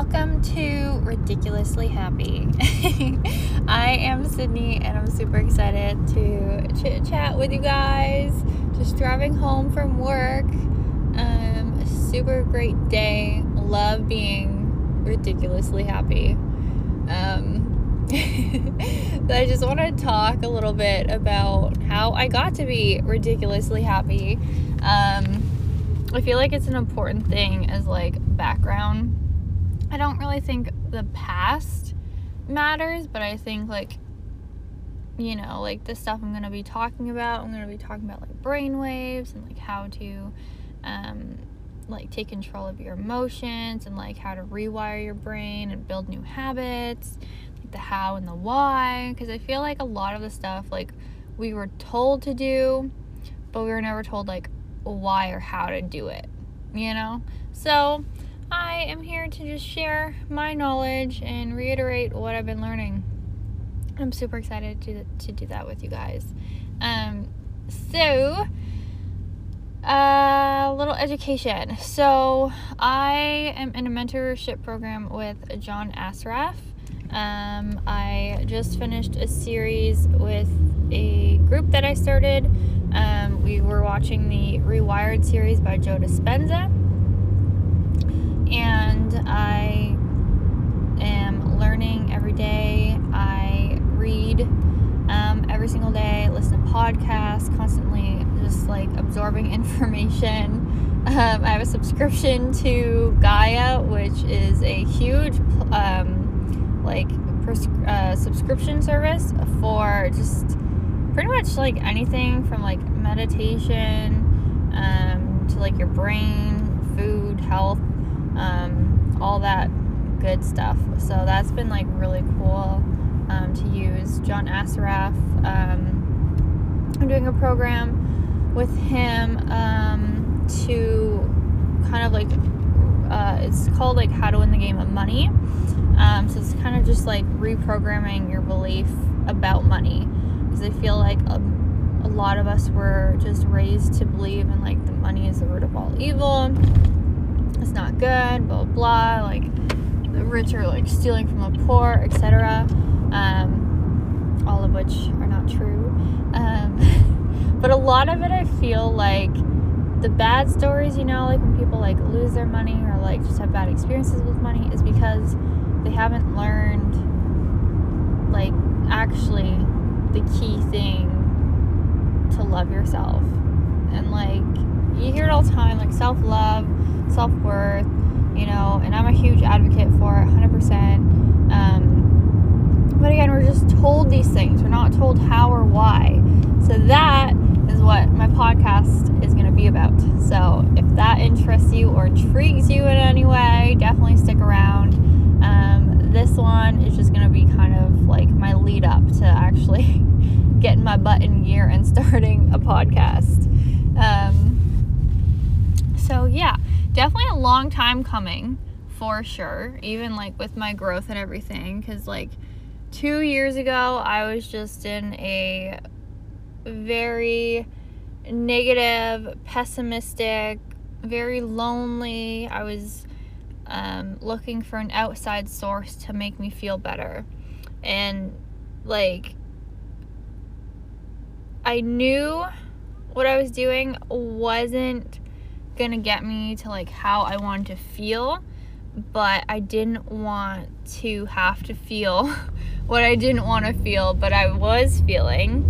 Welcome to Ridiculously Happy. I am Sydney and I'm super excited to chit chat with you guys. Just driving home from work. Um, super great day. Love being ridiculously happy. Um, I just want to talk a little bit about how I got to be ridiculously happy. Um, I feel like it's an important thing as like background I don't really think the past matters, but I think like you know, like the stuff I'm gonna be talking about, I'm gonna be talking about like brain waves and like how to um like take control of your emotions and like how to rewire your brain and build new habits, like the how and the why. Because I feel like a lot of the stuff like we were told to do, but we were never told like why or how to do it, you know? So I am here to just share my knowledge and reiterate what I've been learning. I'm super excited to, to do that with you guys. Um, so, a uh, little education. So, I am in a mentorship program with John Assaraf. Um, I just finished a series with a group that I started. Um, we were watching the Rewired series by Joe Dispenza I am learning every day. I read um, every single day, listen to podcasts, constantly just like absorbing information. Um, I have a subscription to Gaia, which is a huge um, like pers- uh, subscription service for just pretty much like anything from like meditation um, to like your brain, food, health, um, all that good stuff. So that's been like really cool um, to use. John Assaraf, um, I'm doing a program with him um, to kind of like, uh, it's called like How to Win the Game of Money. Um, so it's kind of just like reprogramming your belief about money. Because I feel like a, a lot of us were just raised to believe in like the money is the root of all evil not good, blah, blah. Like, the rich are like stealing from the poor, etc. Um, all of which are not true. Um, but a lot of it, I feel like the bad stories, you know, like when people like lose their money or like just have bad experiences with money, is because they haven't learned like actually the key thing to love yourself. And like you hear it all the time, like self love self worth, you know, and I'm a huge advocate for it, 100%. Um, but again, we're just told these things, we're not told how or why. So that is what my podcast is going to be about. So if that interests you or intrigues you in any way, definitely stick around. Um, this one is just going to be kind of like my lead up to actually getting my butt in gear and starting a podcast. Um, so, yeah definitely a long time coming for sure, even like with my growth and everything. Because, like, two years ago, I was just in a very negative, pessimistic, very lonely. I was um, looking for an outside source to make me feel better. And, like, I knew what I was doing wasn't gonna get me to like how I wanted to feel, but I didn't want to have to feel what I didn't want to feel, but I was feeling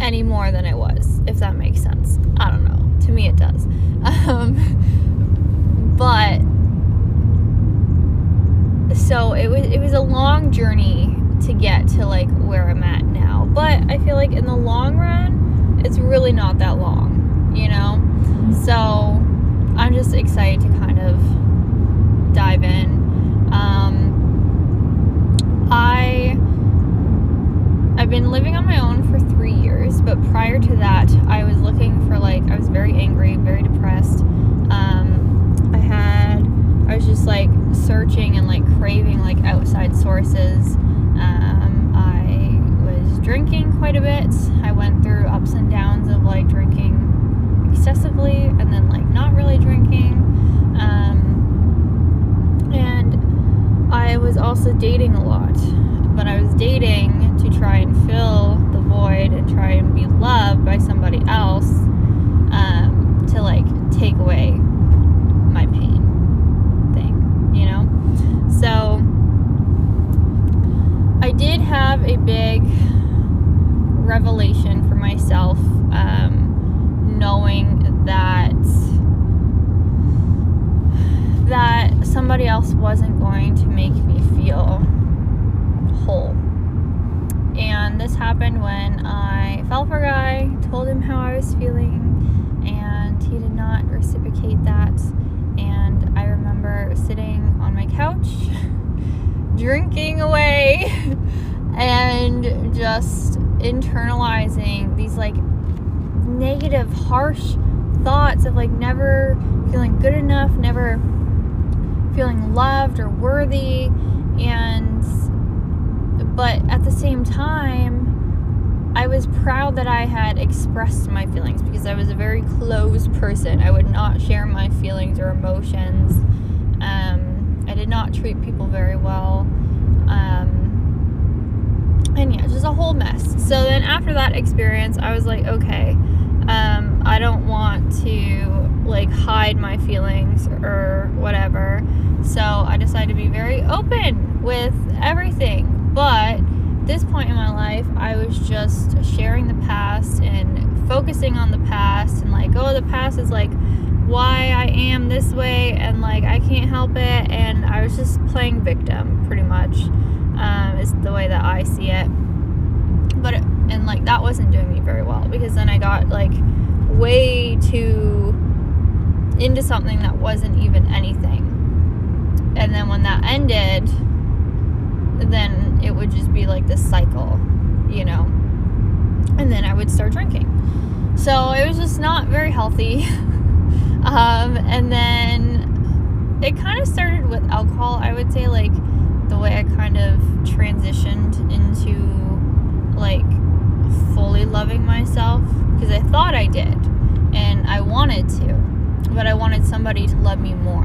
any more than I was, if that makes sense. I don't know. To me, it does. Um, but so it was it was a long journey to get to like where I'm at now. But I feel like in the long run, it's really not that long, you know? So I'm just excited to kind of dive in. Um, I I've been living on my own for three years, but prior to that, I was looking for like I was very angry, very depressed. Um, I had I was just like searching and like craving like outside sources. Um, I was drinking quite a bit. I went through ups and downs of like drinking excessively and then like not really drinking. Um, and I was also dating a lot. But I was dating to try and fill the void and try and be loved by somebody else um, to like take away my pain thing, you know? So I did have a big revelation for myself, um, knowing that that somebody else wasn't going to make me feel whole. And this happened when I fell for a guy, told him how I was feeling, and he did not reciprocate that. And I remember sitting on my couch, drinking away, and just internalizing these like negative, harsh thoughts of like never feeling good enough, never feeling loved or worthy. And, but at the same time, I was proud that I had expressed my feelings because I was a very closed person. I would not share my feelings or emotions. Um, I did not treat people very well. Um, and yeah, just a whole mess. So then after that experience, I was like, okay, um, I don't want to like hide my feelings or whatever. So I decided to be very open with everything. But this point in my life, I was just sharing the past and focusing on the past and like, oh, the past is like why I am this way and like I can't help it. And I was just playing victim pretty much, um, is the way that I see it. But, and like that wasn't doing me very well because then I got like way too into something that wasn't even anything. And then when that ended, then it would just be like this cycle, you know. And then I would start drinking. So it was just not very healthy. um, and then it kind of started with alcohol, I would say, like the way I kind of transitioned into like fully loving myself because I thought I did and I wanted to, but I wanted somebody to love me more.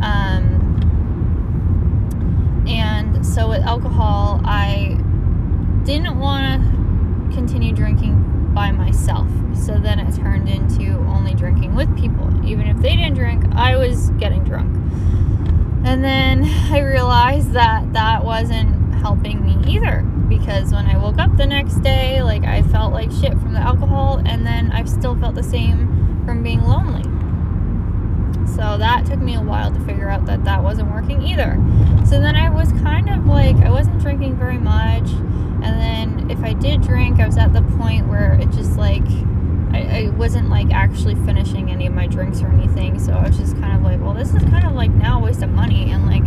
Um, and so with alcohol, I didn't want to continue drinking by myself. So then it turned into only drinking with people. Even if they didn't drink, I was getting drunk. And then I realized that that wasn't helping me either because when I woke up the next day, like I felt like shit from the alcohol, and then I still felt the same from being lonely. So that took me a while to figure out that that wasn't working either. So then I was kind of like, I wasn't drinking very much. And then if I did drink, I was at the point where it just like, I, I wasn't like actually finishing any of my drinks or anything. So I was just kind of like, well, this is kind of like now a waste of money. And like,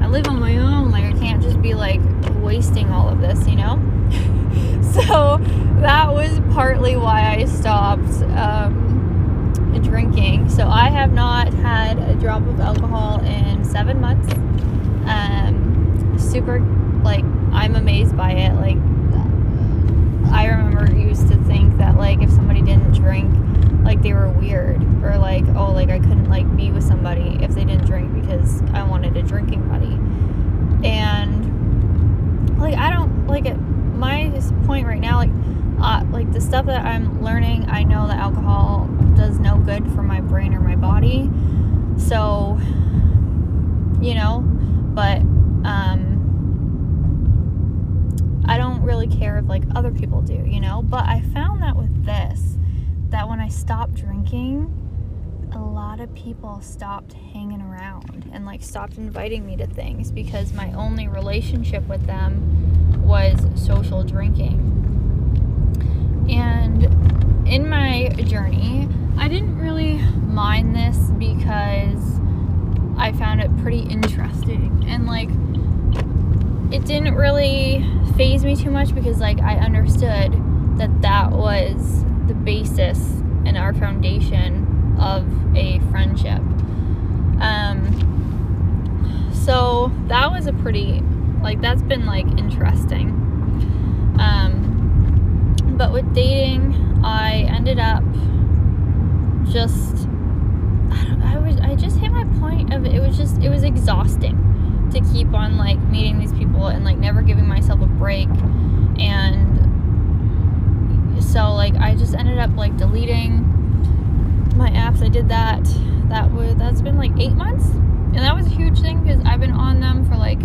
I live on my own. Like, I can't just be like wasting all of this, you know? so that was partly why I stopped. Um, drinking. So I have not had a drop of alcohol in seven months. Um, super, like, I'm amazed by it. Like, I remember used to think that, like, if somebody didn't drink, like, they were weird. Or, like, oh, like, I couldn't, like, be with somebody if they didn't drink because I wanted a drinking buddy. And, like, I don't, like, at my point right now, like, uh, like the stuff that I'm learning, I know that alcohol does no good for my brain or my body. So, you know, but um, I don't really care if like other people do, you know. But I found that with this, that when I stopped drinking, a lot of people stopped hanging around and like stopped inviting me to things because my only relationship with them was social drinking. And in my journey, I didn't really mind this because I found it pretty interesting and like it didn't really phase me too much because like I understood that that was the basis and our foundation of a friendship. Um, so that was a pretty like that's been like interesting. But with dating, I ended up just I, I was I just hit my point of it was just it was exhausting. to keep on like meeting these people and like never giving myself a break and so like I just ended up like deleting my apps. I did that. That was that's been like eight months, and that was a huge thing because I've been on them for like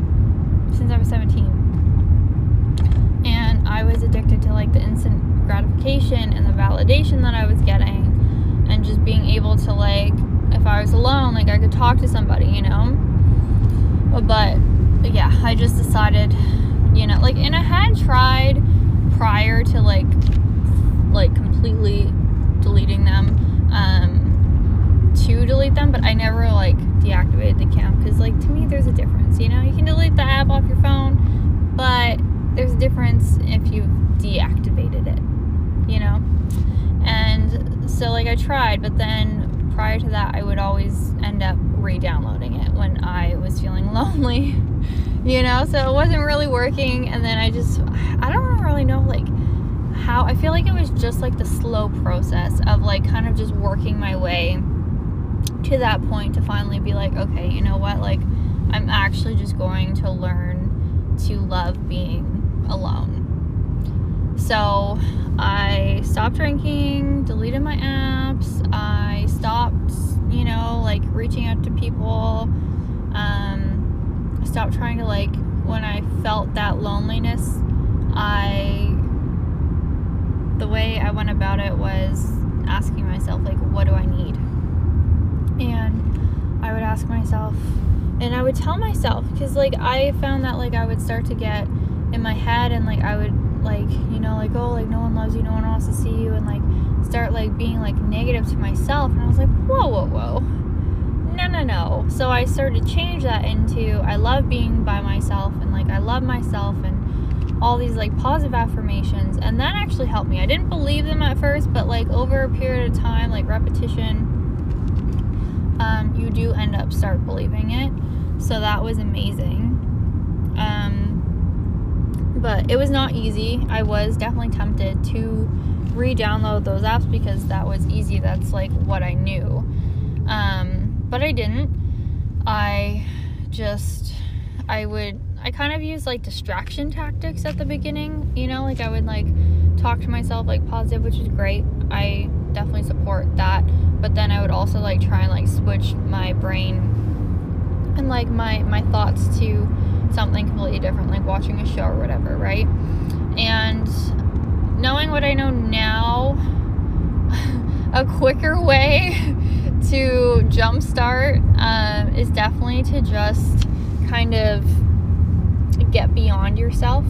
since I was 17, and I was addicted to like the instant gratification and the validation that I was getting, and just being able to like if I was alone, like I could talk to somebody, you know. But yeah, I just decided, you know, like, and I had tried prior to like like completely deleting them um, to delete them, but I never like deactivated the account because like to me there's a difference. You know, you can delete the app off your phone, but there's a difference if you've deactivated it. You know, and so like I tried, but then prior to that I would always end up re-downloading it when I was feeling lonely. you know, so it wasn't really working, and then I just I don't really know like how I feel like it was just like the slow process of like kind of just working my way to that point to finally be like, okay, you know what? Like, I'm actually just going to learn to love being alone. So, I stopped drinking, deleted my apps, I stopped, you know, like reaching out to people. Um, stopped trying to like when I felt that loneliness, I the way I went about it was asking myself, like, what do I need? And I would ask myself, and I would tell myself, because, like, I found that, like, I would start to get in my head, and, like, I would, like, you know, like, oh, like, no one loves you, no one wants to see you, and, like, start, like, being, like, negative to myself. And I was like, whoa, whoa, whoa. No, no, no. So I started to change that into I love being by myself, and, like, I love myself, and all these like positive affirmations and that actually helped me. I didn't believe them at first, but like over a period of time, like repetition, um, you do end up start believing it. So that was amazing. Um, but it was not easy. I was definitely tempted to re-download those apps because that was easy. That's like what I knew. Um, but I didn't. I just I would I kind of use like distraction tactics at the beginning, you know, like I would like talk to myself like positive, which is great. I definitely support that. But then I would also like try and like switch my brain and like my my thoughts to something completely different, like watching a show or whatever, right? And knowing what I know now, a quicker way to jumpstart um, is definitely to just kind of get beyond yourself.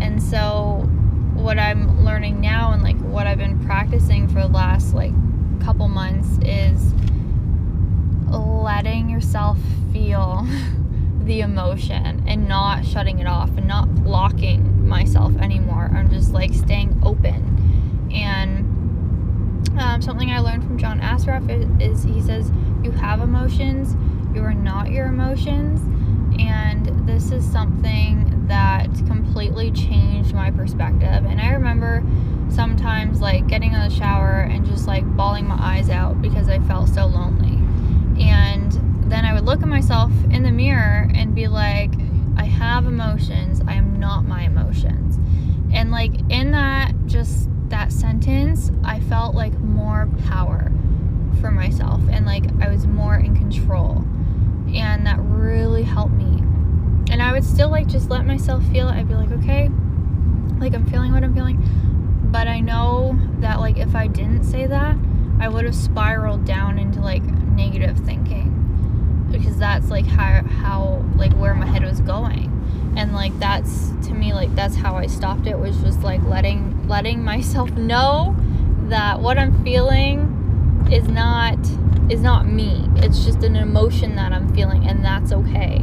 And so what I'm learning now and like what I've been practicing for the last like couple months is letting yourself feel the emotion and not shutting it off and not blocking myself anymore. I'm just like staying open. And um, something I learned from John Assaraf is, is he says, You have emotions, you are not your emotions and this is something that completely changed my perspective. And I remember sometimes like getting in the shower and just like bawling my eyes out because I felt so lonely. And then I would look at myself in the mirror and be like, I have emotions, I am not my emotions. And like in that, just that sentence, I felt like more power for myself and like I was more in control and that really helped me. And I would still like just let myself feel it. I'd be like, okay, like I'm feeling what I'm feeling. But I know that like if I didn't say that, I would have spiraled down into like negative thinking. Because that's like how how like where my head was going. And like that's to me like that's how I stopped it was just like letting letting myself know that what I'm feeling is not is not me. It's just an emotion that I'm feeling, and that's okay.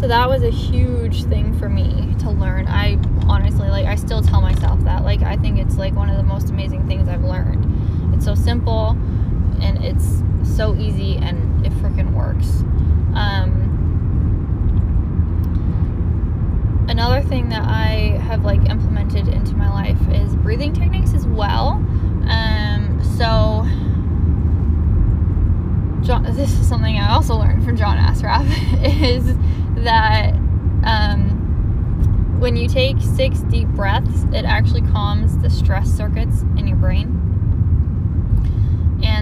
So that was a huge thing for me to learn. I honestly, like, I still tell myself that. Like, I think it's like one of the most amazing things I've learned. It's so simple and it's so easy and it freaking works. Um, another thing that I have like implemented into my life is breathing techniques as well. Um, so, John, this is something I also learned from John Assaraf is that um, when you take six deep breaths, it actually calms the stress circuits in your brain.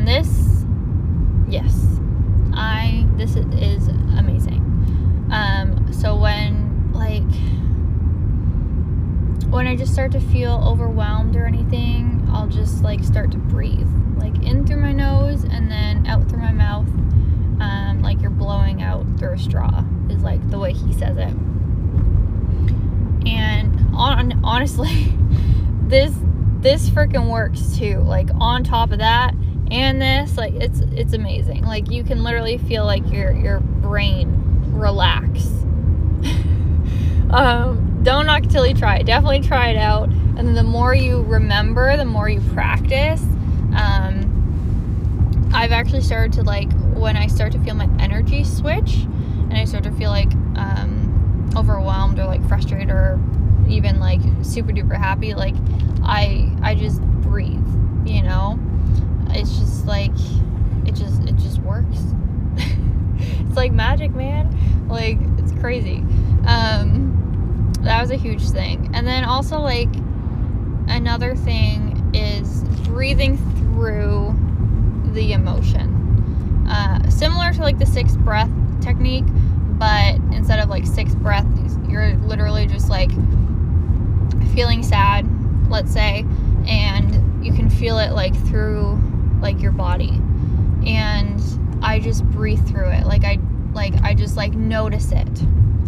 And this, yes, I this is amazing. Um, so when like when I just start to feel overwhelmed or anything, I'll just like start to breathe, like in through my nose and then out through my mouth, um, like you're blowing out through a straw, is like the way he says it. And on honestly, this this freaking works too. Like on top of that and this, like it's it's amazing. Like you can literally feel like your your brain relax. um don't knock till you try it. Definitely try it out. And then the more you remember, the more you practice. Um, I've actually started to like when I start to feel my energy switch, and I start to feel like um, overwhelmed or like frustrated or even like super duper happy. Like I I just breathe. You know, it's just like it just it just works. it's like magic, man. Like it's crazy. Um, that was a huge thing. And then also like another thing is breathing through the emotion. Uh, similar to like the six breath technique, but instead of like six breaths, you're literally just like feeling sad, let's say, and you can feel it like through like your body. And I just breathe through it. Like I like I just like notice it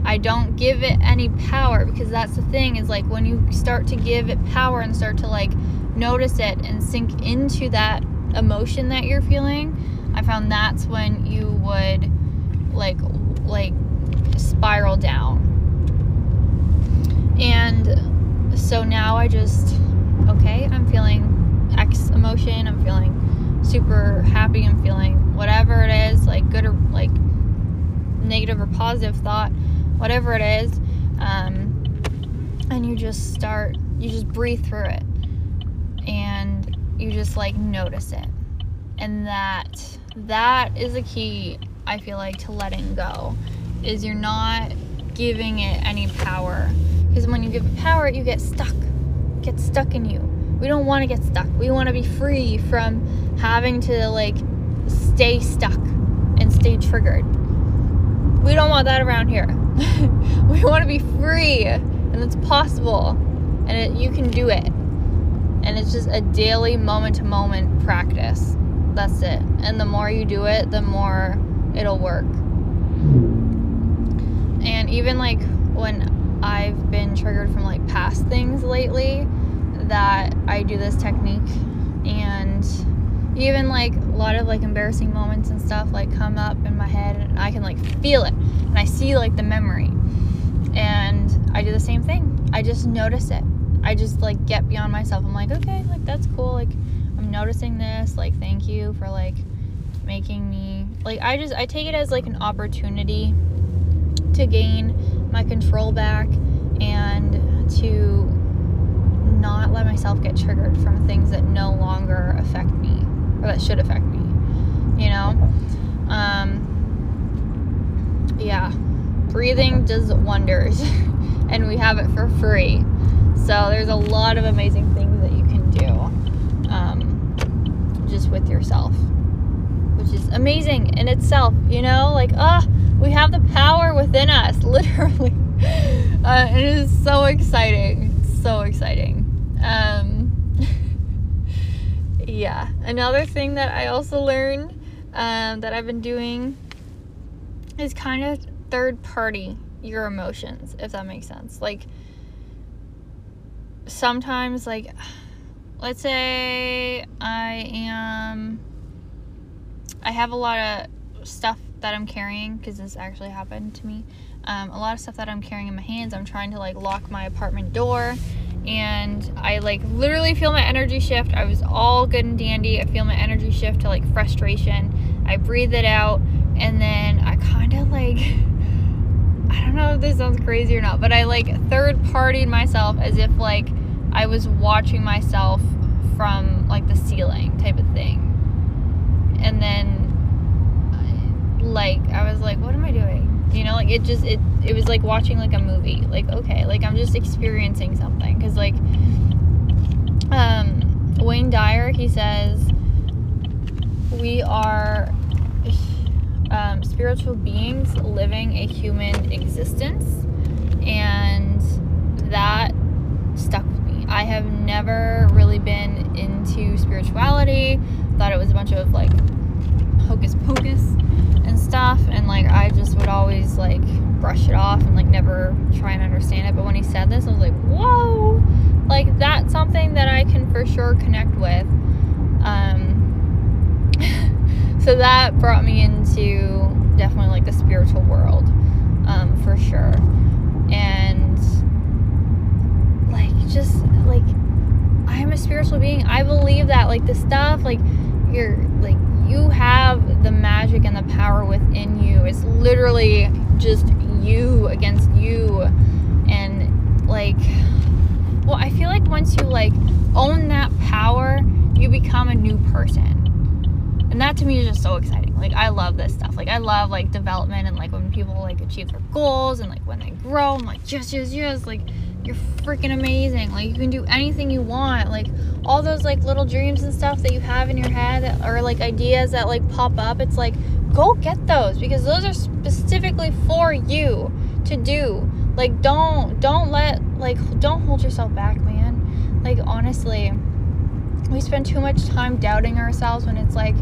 I don't give it any power because that's the thing is like when you start to give it power and start to like notice it and sink into that emotion that you're feeling, I found that's when you would like like spiral down. And so now I just okay, I'm feeling X emotion, I'm feeling super happy, I'm feeling whatever it is, like good or like negative or positive thought whatever it is, um, and you just start, you just breathe through it, and you just like notice it, and that that is a key. I feel like to letting go is you're not giving it any power because when you give it power, you get stuck, get stuck in you. We don't want to get stuck. We want to be free from having to like stay stuck and stay triggered. We don't want that around here. we want to be free, and it's possible, and it, you can do it. And it's just a daily, moment to moment practice. That's it. And the more you do it, the more it'll work. And even like when I've been triggered from like past things lately, that I do this technique and even like a lot of like embarrassing moments and stuff like come up in my head and I can like feel it and I see like the memory and I do the same thing. I just notice it. I just like get beyond myself. I'm like, okay, like that's cool. Like I'm noticing this. Like thank you for like making me like I just I take it as like an opportunity to gain my control back and to not let myself get triggered from things that no longer affect me or that should affect me, you know? Um, yeah, breathing does wonders, and we have it for free. So there's a lot of amazing things that you can do um, just with yourself, which is amazing in itself, you know? Like, ah, oh, we have the power within us, literally. Uh, it is so exciting. so exciting. Um, yeah. Another thing that I also learned um, that I've been doing is kind of third party your emotions, if that makes sense. Like, sometimes, like, let's say I am, I have a lot of stuff that I'm carrying because this actually happened to me. Um, a lot of stuff that I'm carrying in my hands. I'm trying to like lock my apartment door and I like literally feel my energy shift. I was all good and dandy. I feel my energy shift to like frustration. I breathe it out and then I kind of like I don't know if this sounds crazy or not, but I like third partied myself as if like I was watching myself from like the ceiling type of thing. And then like I was like, what am I doing? It just it it was like watching like a movie. Like okay, like I'm just experiencing something because like um Wayne Dyer he says we are um, spiritual beings living a human existence and that stuck with me. I have never really been into spirituality. Thought it was a bunch of like hocus pocus stuff and like I just would always like brush it off and like never try and understand it. But when he said this, I was like, "Whoa!" Like that's something that I can for sure connect with. Um so that brought me into definitely like the spiritual world um, for sure and like just like i'm a spiritual being i believe that like the stuff like you're you have the magic and the power within you it's literally just you against you. And like well i feel like once you like own that power you become a new person. And that to me is just so exciting. Like i love this stuff. Like i love like development and like when people like achieve their goals and like when they grow i'm like yes yes yes like you're freaking amazing. Like you can do anything you want. Like all those like little dreams and stuff that you have in your head or like ideas that like pop up it's like go get those because those are specifically for you to do. Like don't don't let like don't hold yourself back man. Like honestly we spend too much time doubting ourselves when it's like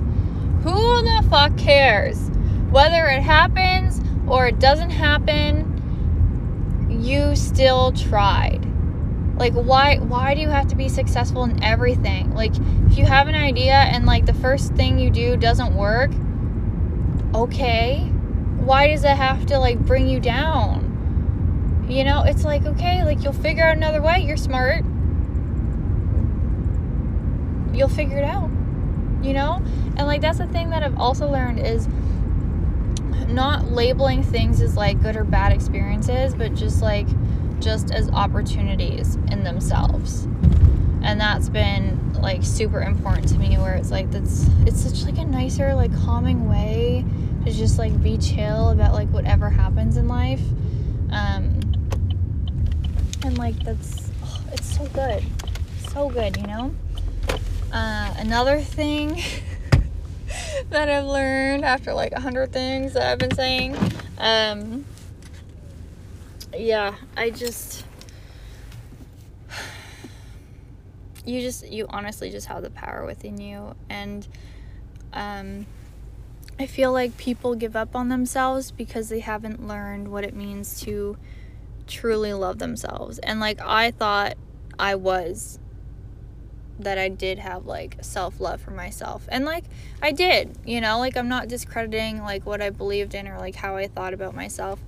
who the fuck cares? Whether it happens or it doesn't happen, you still tried. Like why why do you have to be successful in everything? Like if you have an idea and like the first thing you do doesn't work, okay. Why does it have to like bring you down? You know, it's like okay, like you'll figure out another way. You're smart. You'll figure it out you know? And like that's the thing that I've also learned is not labeling things as like good or bad experiences, but just like just as opportunities in themselves. And that's been like super important to me where it's like that's it's such like a nicer like calming way to just like be chill about like whatever happens in life. Um and like that's oh, it's so good. So good, you know? Uh, another thing that I've learned after like a hundred things that I've been saying, um, yeah, I just, you just, you honestly just have the power within you. And, um, I feel like people give up on themselves because they haven't learned what it means to truly love themselves. And like I thought I was that I did have like self love for myself. And like I did, you know, like I'm not discrediting like what I believed in or like how I thought about myself.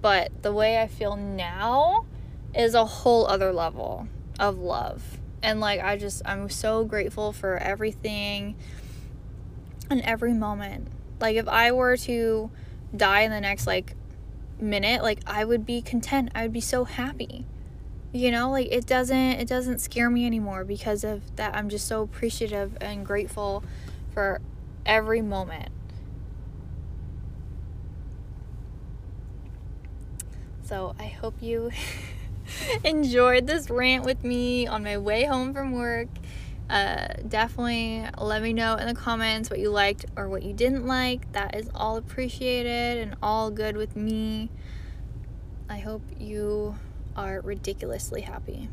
But the way I feel now is a whole other level of love. And like I just I'm so grateful for everything and every moment. Like if I were to die in the next like minute, like I would be content. I would be so happy you know like it doesn't it doesn't scare me anymore because of that i'm just so appreciative and grateful for every moment. So i hope you enjoyed this rant with me on my way home from work. Uh, definitely let me know in the comments what you liked or what you didn't like. That is all appreciated and all good with me. I hope you are ridiculously happy.